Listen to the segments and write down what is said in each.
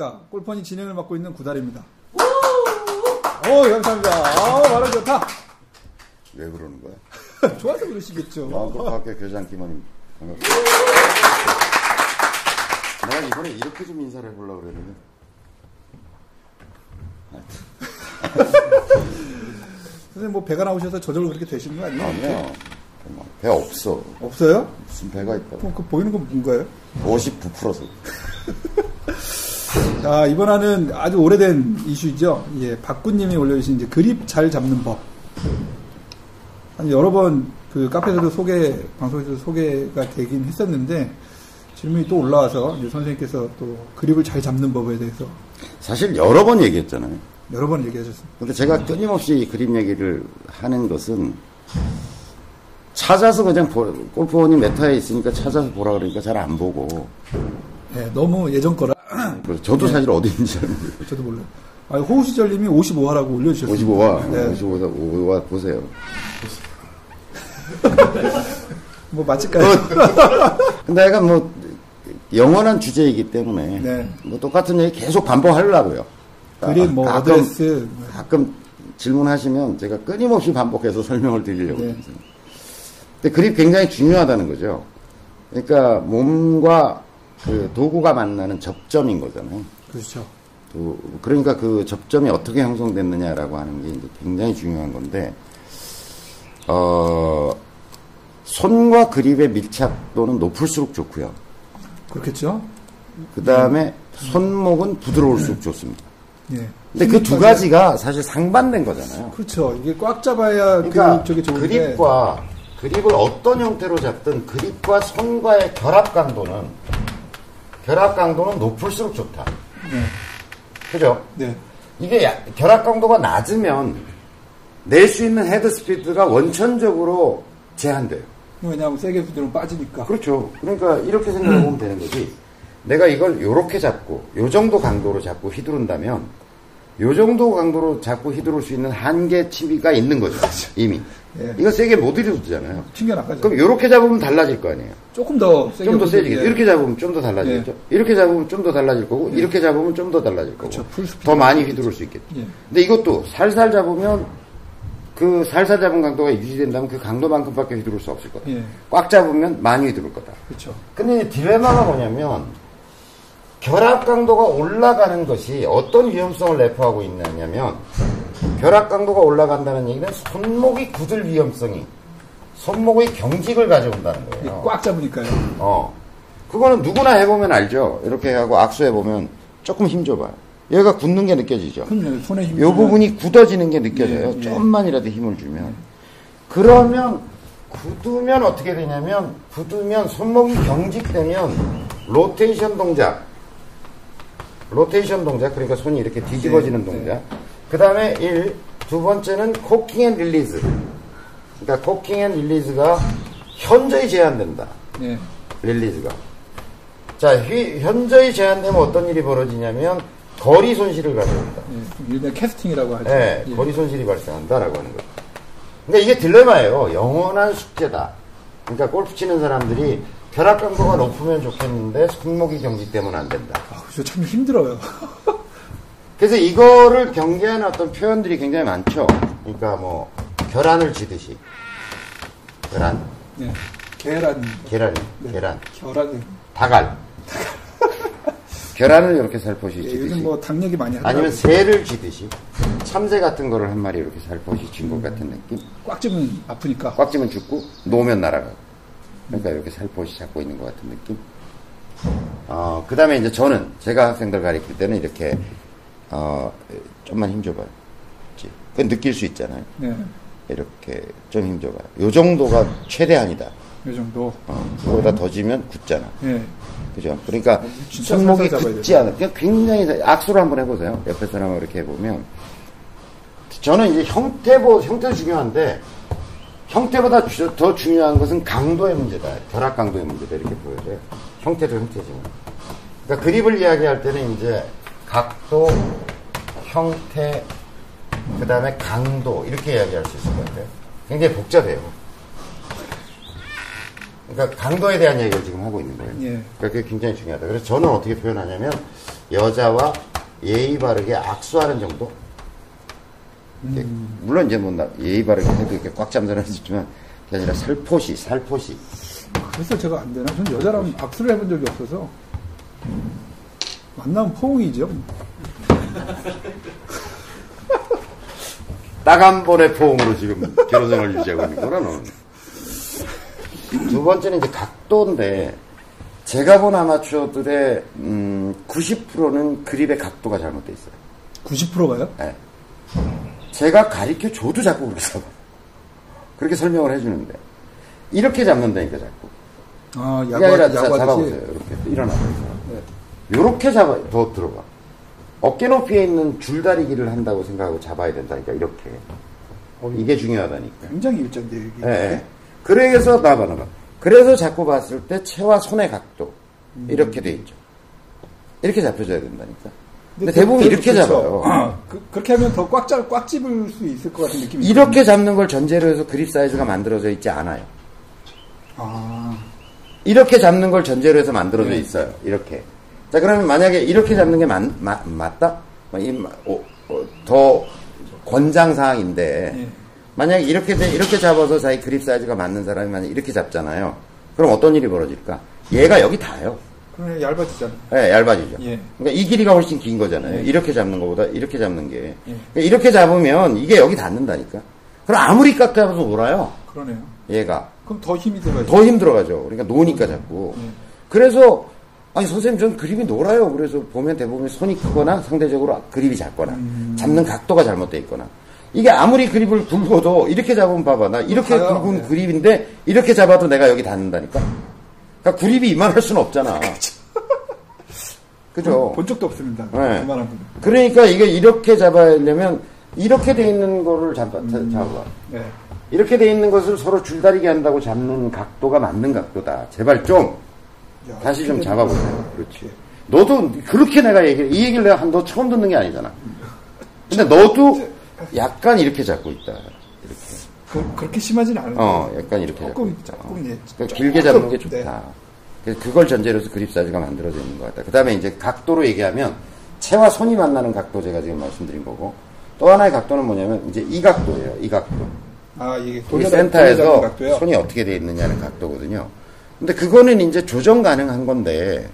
안녕하십니까. 골퍼니 진행을 맡고 있는 구달입니다. 오, 감사합니다. 아, 말은 좋다. 왜 그러는 거야? 좋아서 그러시겠죠. 마음껏 교장 김원입니다. 반갑습니다. 내가 이번에 이렇게 좀 인사를 해보려고 그랬는데. 선생님 뭐 배가 나오셔서 저절로 그렇게 되시는 거 아니에요? 아니야. 뭐, 배 없어. 없어요? 무슨 배가 있다고. 그럼 그 보이는 건 뭔가요? 59%서. 자, 이번화는 아주 오래된 이슈죠. 예, 박군님이 올려주신 이제 그립 잘 잡는 법. 아니, 여러 번 그 카페에서도 소개, 방송에서도 소개가 되긴 했었는데, 질문이 또 올라와서 이제 선생님께서 또 그립을 잘 잡는 법에 대해서 사실 여러 번 얘기했잖아요. 여러 번 얘기하셨습니다. 근데 제가 끊임없이 그림 얘기를 하는 것은 찾아서 그냥 보, 골프원이 메타에 있으니까 찾아서 보라 그러니까 잘 안 보고. 예, 너무 예전 거라. 그래서 저도 사실 어디 있는지 잘 모르겠어요. 저도 몰라요. 아, 호우시절님이 55화라고 올려주셨어요. 55화, 네. 55화, 55화 보세요. 뭐 맞을까요? 근데 약간 뭐, 영원한 주제이기 때문에, 네. 뭐 똑같은 얘기 계속 반복하려고요. 그립, 뭐, 가끔, 어드레스. 가끔 질문하시면 제가 끊임없이 반복해서 설명을 드리려고. 네. 근데 그립 굉장히 중요하다는 거죠. 그러니까 몸과 그 도구가 만나는 접점인 거잖아요. 그렇죠. 또 그러니까 그 접점이 어떻게 형성됐느냐라고 하는 게 이제 굉장히 중요한 건데 어 손과 그립의 밀착도는 높을수록 좋고요. 그렇겠죠? 그 다음에 손목은 부드러울수록 좋습니다. 예. 근데 그 두 가지가 사실 상반된 거잖아요. 그렇죠. 이게 꽉 잡아야 그러니까 그쪽이 좋은데. 그립과 그립을 어떤 형태로 잡든 그립과 손과의 결합 강도는 결합 강도는 높을수록 좋다. 네. 그죠? 네. 이게 야- 결합 강도가 낮으면 낼 수 있는 헤드 스피드가 원천적으로 제한돼요. 왜냐하면 세게 휘두르면 빠지니까. 그렇죠. 그러니까 이렇게 생각해 보면 되는 거지. 내가 이걸 요렇게 잡고 요 정도 강도로 잡고 휘두른다면 요 정도 강도로 잡고 휘두를 수 있는 한계 치비가 있는 거죠. 이미. 예. 이거 세게 못 휘두르잖아요. 튕겨 나가죠. 그럼 요렇게 잡으면 달라질 거 아니에요. 조금 더 세게 좀 더 세지겠죠. 예. 이렇게 잡으면 좀 더 달라지겠죠. 이렇게 잡으면 좀 더 달라질 거고, 이렇게 잡으면 좀 더 달라질 거고, 그렇죠. 더 많이 휘두를 수 있겠죠. 예. 근데 이것도 살살 잡으면 그 살살 잡은 강도가 유지된다면 그 강도만큼밖에 휘두를 수 없을 거다. 예. 꽉 잡으면 많이 휘두를 거다. 그렇죠. 근데 이 딜레마가 뭐냐면 결합 강도가 올라가는 것이 어떤 위험성을 내포하고 있느냐면 결합 강도가 올라간다는 얘기는 손목이 굳을 위험성이 손목의 경직을 가져온다는 거예요. 꽉 잡으니까요. 어. 그거는 누구나 해보면 알죠. 이렇게 하고 악수해보면 조금 힘줘봐요. 얘가 굳는 게 느껴지죠. 그럼요. 손에 힘. 요 부분이 굳어지는 게 느껴져요. 예, 예. 조금만이라도 힘을 주면. 그러면 굳으면 어떻게 되냐면 굳으면 손목이 경직되면 로테이션 동작 로테이션 동작 그러니까 손이 이렇게 뒤집어지는 네, 동작 그 다음에 1, 두 번째는 cocking and release 그러니까 cocking and release가 현저히 제한된다 예. release가 자 휘- 현저히 제한되면 어떤 일이 벌어지냐면 거리 손실을 가져온다 예. 일명 캐스팅이라고 하죠. 네, 예. 거리 손실이 발생한다라고 하는 거예요. 그러니까 이게 딜레마예요. 영원한 숙제다. 그러니까 골프 치는 사람들이 결합 강도가 높으면 좋겠는데 손목이 경직되면 안 된다. 아, 그죠. 참 힘들어요. 그래서 이거를 경계하는 어떤 표현들이 굉장히 많죠. 그러니까 뭐 결안을 지듯이 계란, 예. 계란, 계란이, 네. 계란, 계란. 다갈. 계란을 이렇게 살포시 예, 지듯이. 요즘 뭐닭 얘기 많이 하더라고요. 아니면 새를 지듯이 참새 같은 거를 한 마리 이렇게 살포시 쥔것 같은 느낌. 꽉 집으면 아프니까. 꽉 쥐면 죽고 놓으면 날아가고 그러니까 이렇게 살포시 잡고 있는 것 같은 느낌 어, 그 다음에 이제 저는 제가 학생들 가르칠 때는 이렇게 어, 좀만 힘줘봐요? 그건 느낄 수 있잖아요 네. 이렇게 좀 힘줘봐요 요 정도가 최대한이다 요 정도. 어, 그거보다 더 지면 굳잖아 예. 그죠? 그러니까 진짜 손목이 굳지 않아. 그냥 굉장히 살- 악수를 한번 해보세요. 옆에 사람하고 이렇게 해보면 저는 이제 형태보 형태도 중요한데 형태보다 주- 더 중요한 것은 강도의 문제다. 결합 강도의 문제다 이렇게 보여져요. 형태도 형태지만. 그러니까 그립을 이야기할 때는 이제 각도, 형태, 그 다음에 강도 이렇게 이야기할 수 있을 것 같아요. 굉장히 복잡해요. 그러니까 강도에 대한 얘기를 지금 하고 있는 거예요. 예. 그러니까 그게 굉장히 중요하다. 그래서 저는 어떻게 표현하냐면 여자와 예의 바르게 악수하는 정도? 이렇게 물론 이제 뭐 나- 예의 바르게 해도 이렇게 꽉 잠자는 하지만 그게 아니라 살포시, 살포시. 그래서 제가 안 되나? 저는 여자랑 악수를 해본 적이 없어서 만나면 포옹이죠. 딱 한 번의 포옹으로 지금 결혼생활 유지하고 있는 거라 너는. 두 번째는 이제 각도인데 제가 본 아마추어들의 음, 90%는 그립의 각도가 잘못돼 있어요. 90%가요? 예. 제가 가르쳐 줘도 자꾸 잡아. 그렇게 설명을 해주는데 이렇게 잡는다니까 자꾸. 아, 야구, 자, 야구 잡아보세요. 이렇게 일어나서. 네. 이렇게 잡아 더 들어가. 어깨 높이에 있는 줄다리기를 한다고 생각하고 잡아야 된다니까 이렇게. 이게 중요하다니까. 굉장히 일정돼요, 이게. 예, 예. 그래서 나봐 나봐. 그래서 자꾸 봤을 때 체와 손의 각도 이렇게 돼 있죠. 이렇게 잡혀줘야 된다니까. 근데 대부분 이렇게 그렇죠. 잡아요. 그, 그렇게 하면 더 꽉, 잡, 꽉 집을 수 있을 것 같은 느낌이 이렇게 잡는 걸 전제로 해서 그립 사이즈가 만들어져 있지 않아요. 아, 이렇게 잡는 걸 전제로 해서 만들어져 네. 있어요. 이렇게. 자, 그러면 만약에 이렇게 잡는 게 맞, 맞, 맞다? 어, 어, 더 권장사항인데, 네. 만약에 이렇게, 돼- 이렇게 잡아서 자기 그립 사이즈가 맞는 사람이 만약 이렇게 잡잖아요. 그럼 어떤 일이 벌어질까? 얘가 여기 닿아요. 그러면 얇아지잖아. 예, 얇아지죠. 예. 그러니까 이 길이가 훨씬 긴 거잖아요. 예. 이렇게 잡는 것보다 이렇게 잡는 게. 예. 그러니까 이렇게 잡으면 이게 여기 닿는다니까. 그럼 아무리 깎아도 놀아요. 그러네요. 얘가. 그럼 더 힘이 들어가죠. 더 힘 들어가죠. 그러니까 노니까 자꾸. 예. 그래서 아니 선생님 전 그립이 놀아요. 그래서 보면 대부분 손이 크거나 상대적으로 그립이 작거나 음. 잡는 각도가 잘못돼 있거나 이게 아무리 그립을 굵어도 이렇게 잡으면 봐봐 나 이렇게. 굵은 네. 그립인데 이렇게 잡아도 내가 여기 닿는다니까. 그러니까 그립이 이만할 수는 없잖아. 그죠? 본 적도 없습니다. 네. 그만한 분. 그러니까 이게 이렇게 잡아야려면 이렇게 돼 있는 거를 잡아. 음. 잡아. 네. 이렇게 돼 있는 것을 서로 줄다리기 한다고 잡는 각도가 맞는 각도다. 제발 좀 야, 다시 좀 잡아보세요. 그렇지. 너도 그렇게 내가 얘기를 이 얘기를 내가 한 너 처음 듣는 게 아니잖아. 근데 너도 약간 이렇게 잡고 있다. 이렇게. 그, 그렇게 심하진 않은데. 어, 약간 이렇게 조금. 조금, 예. 그러니까 길게 잡는 게 네. 좋다. 그래서 그걸 전제로 해서 그립 사이즈가 만들어져 있는 것 같다. 그 다음에 이제 각도로 얘기하면 체와 손이 만나는 각도 제가 지금 말씀드린 거고 또 하나의 각도는 뭐냐면 이제 이 각도예요. 이 각도. 아, 이게 이 돌려다- 센터에서? 손이 어떻게 돼 있느냐는 각도거든요. 근데 그거는 이제 조정 가능한 건데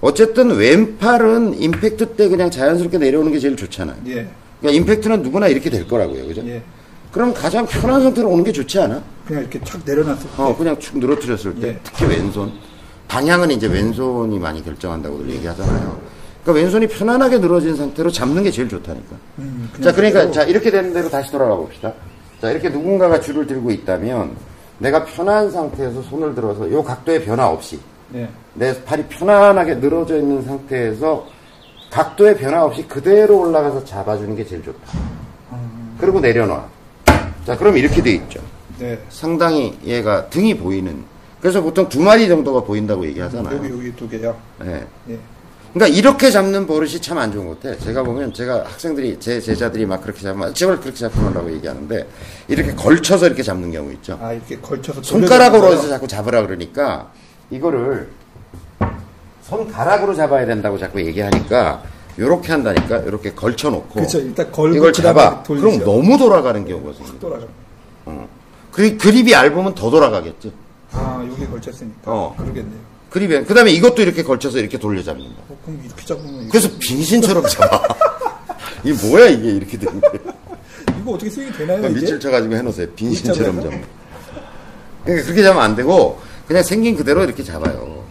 어쨌든 왼팔은 임팩트 때 그냥 자연스럽게 내려오는 게 제일 좋잖아요. 예. 그러니까 임팩트는 누구나 이렇게 될 거라고요. 그죠? 예. 그럼 가장 편한 상태로 오는 게 좋지 않아? 그냥 이렇게 촥 내려놨을 때. 어, 그냥 축 늘어뜨렸을 때 예. 특히 왼손 방향은 이제 왼손이 많이 결정한다고들 얘기하잖아요. 그러니까 왼손이 편안하게 늘어진 상태로 잡는 게 제일 좋다니까. 음, 자, 그러니까 그대로. 자 이렇게 되는 대로 다시 돌아가 봅시다. 자, 이렇게 누군가가 줄을 들고 있다면 내가 편한 상태에서 손을 들어서 이 각도의 변화 없이 예. 내 팔이 편안하게 늘어져 있는 상태에서 각도의 변화 없이 그대로 올라가서 잡아주는 게 제일 좋다. 그리고 내려놔. 자, 그럼 이렇게 돼 있죠. 네. 상당히 얘가 등이 보이는. 그래서 보통 두 마리 정도가 보인다고 얘기하잖아요. 여기, 여기 두 개요. 예. 예. 그러니까 이렇게 잡는 버릇이 참 안 좋은 것 같아. 제가 보면 제가 학생들이 제 제자들이 막 그렇게 잡으면 제발 그렇게 잡으라고 얘기하는데 이렇게 걸쳐서 이렇게 잡는 경우 있죠. 아, 이렇게 걸쳐서. 손가락으로 해서 자꾸 잡으라 그러니까 이거를 손가락으로 잡아야 된다고 자꾸 얘기하니까 요렇게 한다니까 요렇게 걸쳐놓고 그쵸, 일단 걸고 이걸 잡아 돌리죠. 그럼 너무 돌아가는 경우가 생겨 돌아가. 그 그립이 얇으면 더 돌아가겠지 아, 여기 걸쳤으니까. 어. 그러겠네요. 그립에 그 다음에 이것도 이렇게 걸쳐서 이렇게 돌려 잡는다 어, 그럼 이렇게 잡으면. 그래서 빙신처럼 잡아 이게 뭐야 이게 이렇게 되는 게 이거, 어떻게 스윙이 되나요? 이게? 밑줄 쳐가지고 해놓으세요 빙신처럼. 잡는 그러니까 그렇게 잡으면 안 되고 그냥 생긴 그대로 이렇게 잡아요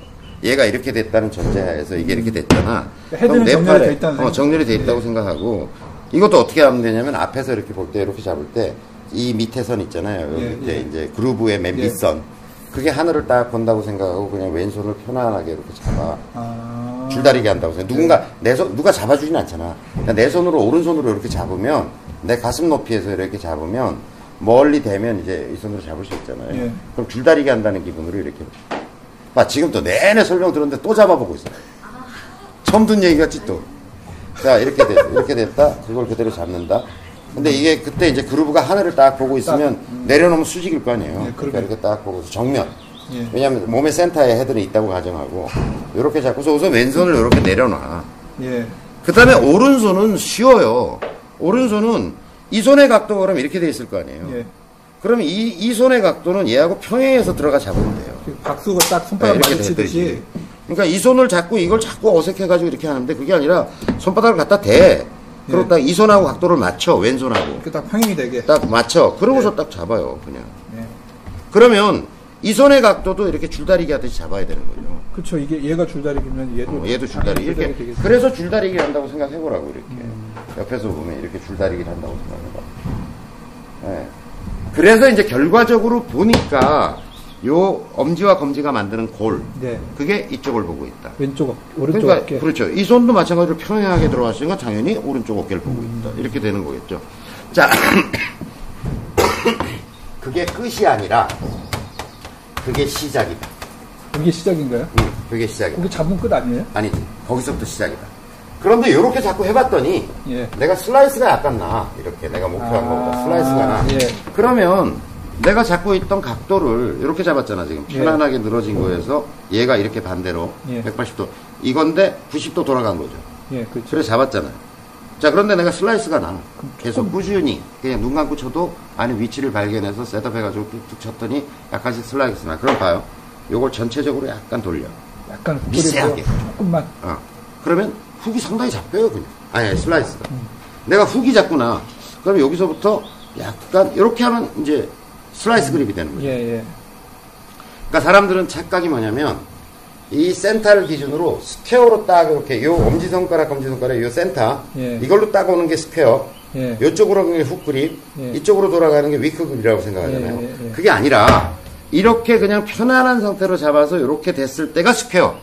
얘가 이렇게 됐다는 전제하에서 이게 이렇게 됐잖아 헤드는 그럼 내 정렬이 팔에- 돼 있다는 어, 정렬이 돼 있다고 생각하고 이것도 어떻게 하면 되냐면 앞에서 이렇게 볼 때 이렇게 잡을 때 이 밑에 선 있잖아요 여기 예, 이제 예. 이제 그루브의 맨 예. 밑선 그게 하늘을 딱 본다고 생각하고 그냥 왼손을 편안하게 이렇게 잡아 아. 줄다리기 한다고 생각. 누군가 내 손 누가 잡아주진 않잖아. 그러니까 내 손으로 오른손으로 이렇게 잡으면 내 가슴 높이에서 이렇게 잡으면 멀리 대면 이제 이 손으로 잡을 수 있잖아요. 예. 그럼 줄다리기 한다는 기분으로 이렇게. 봐 지금 또 내내 설명 들었는데 또 잡아보고 있어. 처음 듣는 얘기 같지 또. 자 이렇게 됐 이렇게 됐다. 그걸 그대로 잡는다. 근데 이게 그때 이제 그루브가 하늘을 딱 보고 있으면 내려놓으면 수직일 거 아니에요. 예, 그러니까. 이렇게 딱 보고 정면. 예. 왜냐하면 몸의 센터에 헤드는 있다고 가정하고 이렇게 잡고서 우선 왼손을 이렇게 내려놔. 예. 그 다음에 오른손은 쉬워요. 오른손은 이 손의 각도 그러면 이렇게 돼 있을 거 아니에요. 예. 그러면 이, 이 손의 각도는 얘하고 평행해서 들어가 잡으면 돼요. 그 박수가 딱 손바닥 네, 이렇게 마주치듯이. 그러니까 이 손을 잡고 이걸 자꾸 어색해가지고 이렇게 하는데 그게 아니라 손바닥을 갖다 대. 그리고 예. 딱이 손하고 각도를 맞춰, 왼손하고. 이렇게 딱 평행이 되게. 딱 맞춰. 그러고서 네. 딱 잡아요, 그냥. 예. 그러면 이 손의 각도도 이렇게 줄다리기 하듯이 잡아야 되는 거죠. 그렇죠. 이게 얘가 줄다리기면 얘도 어, 얘도 줄다리기. 이렇게. 줄다리기. 그래서 줄다리기를 한다고 생각해 보라고, 이렇게. 음. 옆에서 보면 이렇게 줄다리기를 한다고 생각해봐. 예. 그래서 이제 결과적으로 보니까 요 엄지와 검지가 만드는 골. 네. 그게 이쪽을 보고 있다. 왼쪽 어- 오른쪽 그러니까 어깨. 그렇죠. 이 손도 마찬가지로 평행하게 들어갔으니까 당연히 오른쪽 어깨를 보고 있다. 이렇게 되는 거겠죠. 자, 그게 끝이 아니라 그게 시작이다. 이게 시작인가요? 음, 그게 시작이다. 거기 잡으면 끝 아니에요? 아니지. 거기서부터 시작이다. 그런데 이렇게 자꾸 해봤더니 예. 내가 슬라이스가 약간 나. 이렇게 내가 목표한 아, 거보다 슬라이스가 나. 예. 그러면 내가 잡고 있던 각도를 이렇게 잡았잖아 지금 예. 편안하게 늘어진 거에서 얘가 이렇게 반대로 예. 180도 이건데 90도 돌아간 거죠. 예, 그렇죠. 그래서 잡았잖아요. 자, 그런데 내가 슬라이스가 나. 계속 꾸준히, 그냥 눈 감고 쳐도 안에 위치를 발견해서 setup해가지고 뚝뚝 쳤더니 약간씩 슬라이스 나. 그럼 봐요. 요걸 전체적으로 약간 돌려. 약간 훅 미세하게. 조금만. 어. 그러면 훅이 상당히 잡혀요, 그냥. 아니, 아니, 슬라이스가. 음. 내가 훅이 잡구나. 그럼 여기서부터 약간, 이렇게 하면 이제 슬라이스 그립이 되는 거죠. 예, 예. 그러니까 사람들은 착각이 뭐냐면 이 센터를 기준으로 스퀘어로 딱 이렇게 요 엄지손가락 엄지손가락 요 센터 예. 이걸로 딱 오는 게 스퀘어 예. 이쪽으로 가는 게 훅 그립 예. 이쪽으로 돌아가는 게 weak 그립이라고 생각하잖아요 예, 예, 예. 그게 아니라 이렇게 그냥 편안한 상태로 잡아서 이렇게 됐을 때가 스퀘어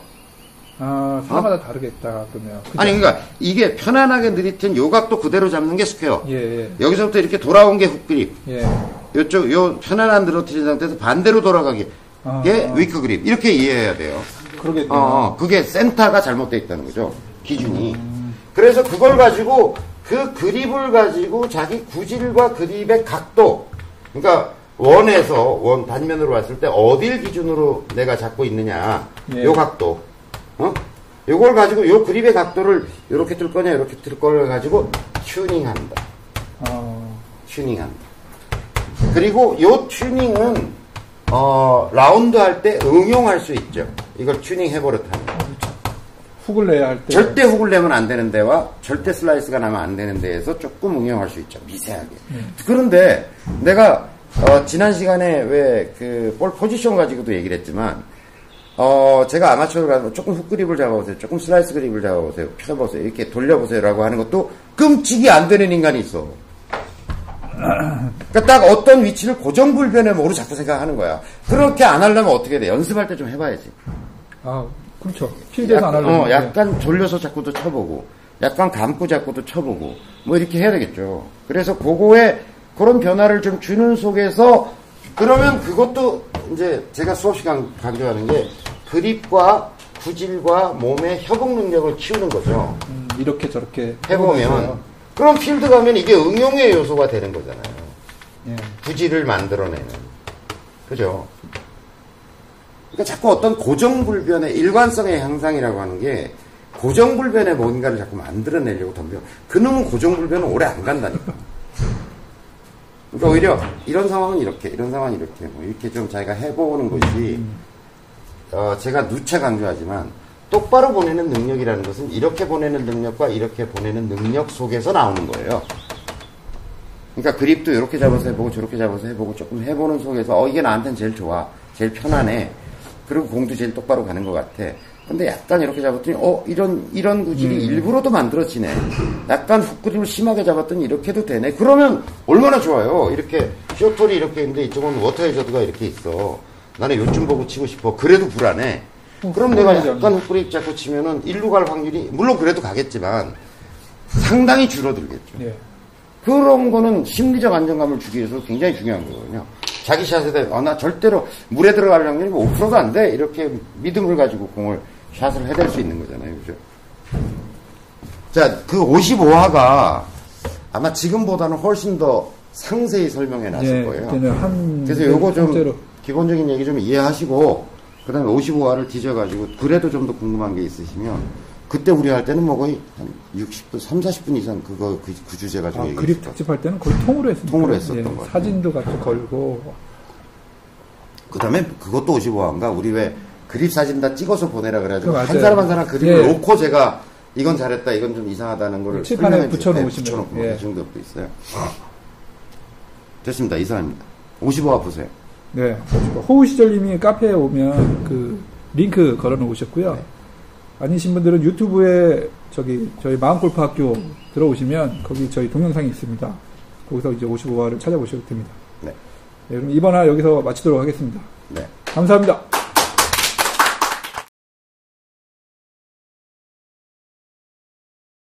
아, 사람마다 다르겠다, 그러면. 그죠? 아니 그러니까 이게 편안하게 늘어뜨린 요 각도 그대로 잡는 게 스퀘어 예, 예. 여기서부터 이렇게 돌아온 게 훅 그립 예. 요쪽 요 편안한 늘어뜨린 상태에서 반대로 돌아가게 아. 게 weak 그립 이렇게 이해해야 돼요 그러겠네요. 어, 어, 그게 센터가 잘못되어 있다는 거죠. 기준이. 그래서 그걸 가지고 그 그립을 가지고 자기 구질과 그립의 각도, 그러니까 원에서 원 단면으로 봤을 때 어딜 기준으로 내가 잡고 있느냐, 예. 요 각도, 어? 요걸 가지고 요 그립의 각도를 이렇게 들 거냐, 이렇게 들 거를 가지고 튜닝한다. 어, 튜닝한다. 그리고 요 튜닝은 어, 라운드 할 때 응용할 수 있죠. 이걸 튜닝 해버렸다면. 훅을 내야 할 때. 절대 훅을 내면 안 되는 데와 절대 슬라이스가 나면 안 되는 데에서 조금 응용할 수 있죠. 미세하게. 그런데 내가 어, 지난 시간에 왜 그 볼 포지션 가지고도 얘기를 했지만 어, 제가 아마추어로 가서 조금 훅 그립을 잡아보세요. 조금 슬라이스 그립을 잡아보세요. 펴보세요. 이렇게 돌려보세요 라고 하는 것도 끔찍이 안 되는 인간이 있어. 그러니까 딱 어떤 위치를 고정불변의 뭘로 자꾸 생각하는 거야. 그렇게 안 하려면 어떻게 돼? 연습할 때 좀 해봐야지. 아, 그렇죠. 필드에서 안 하려면. 어, 약간 돌려서 자꾸도 쳐보고, 약간 감고 자꾸도 쳐보고, 뭐 이렇게 해야 되겠죠. 그래서 그거에 그런 변화를 좀 주는 속에서, 그러면 그것도 이제 제가 수업 시간 강조하는 게 그립과 구질과 몸의 협응 능력을 키우는 거죠. 음, 이렇게 저렇게 해보면. 그럼 필드 가면 이게 응용의 요소가 되는 거잖아요. 예. 구질을 만들어내는. 그죠? 그러니까 자꾸 어떤 고정불변의 일관성의 향상이라고 하는 게 고정불변의 뭔가를 자꾸 만들어내려고 덤벼. 그놈은 고정불변은 오래 안 간다니까. 그러니까 오히려 이런 상황은 이렇게, 이런 상황은 이렇게, 뭐 이렇게 좀 자기가 해보는 것이, 어, 제가 누차 강조하지만, 똑바로 보내는 능력이라는 것은 이렇게 보내는 능력과 이렇게 보내는 능력 속에서 나오는 거예요. 그러니까 그립도 이렇게 잡아서 해보고 저렇게 잡아서 해보고 조금 해보는 속에서 어 이게 나한테는 제일 좋아. 제일 편안해 그리고 공도 제일 똑바로 가는 것 같아 근데 약간 이렇게 잡았더니 어 이런 이런 구질이 일부러도 만들어지네. 약간 훅 그립을 심하게 잡았더니 이렇게도 되네. 그러면 얼마나 좋아요? 이렇게 short hole이 이렇게 있는데 이쪽은 워터 해저드가 이렇게 있어. 나는 요쯤 보고 치고 싶어. 그래도 불안해. 그럼 내가 약간 훅 그립 잡고 치면은 일루 갈 확률이 물론 그래도 가겠지만 상당히 줄어들겠죠. 예. 그런 거는 심리적 안정감을 주기 위해서 굉장히 중요한 거거든요. 자기 샷에 대해, 어, 나 절대로 물에 들어갈 확률이 뭐 5%도 안 돼. 이렇게 믿음을 가지고 공을 샷을 해댈 수 있는 거잖아요. 그죠? 자, 그 55화가 아마 지금보다는 훨씬 더 상세히 설명해 놨을 예, 거예요. 한. 그래서 요거 좀 통째로. 기본적인 얘기 좀 이해하시고, 그 다음에 55화를 뒤져 가지고, 그래도 좀 더 궁금한 게 있으시면, 그때 우리 할 때는 뭐 거의 한 60분, 3, 40분 이상 그거 그, 그 주제 가지고 아. 그립 특집할 때는 거의 통으로 했습니다. 통으로 했었던 것 같아요. 사진도 같이 걸고 그다음에 그것도 55화인가 우리 왜 그립 사진 다 찍어서 보내라 그래가지고 그 한. 사람 한 사람 그립을 예. 놓고 제가 이건 잘했다 이건 좀 이상하다는 거를 칠판에 붙여놓으시면, 네, 붙여놓고 예. 그 정도도 있어요. 됐습니다. 이상입니다. 55화 보세요. 네. 호우 시절님이 카페에 오면 그 링크 걸어 놓으셨고요. 네. 아니신 분들은 유튜브에 저기 저희 마음골프 학교 들어오시면 거기 저희 동영상이 있습니다. 거기서 이제 55화를 찾아보셔도 됩니다. 네. 네, 그럼 이번 화 여기서 마치도록 하겠습니다. 네. 감사합니다.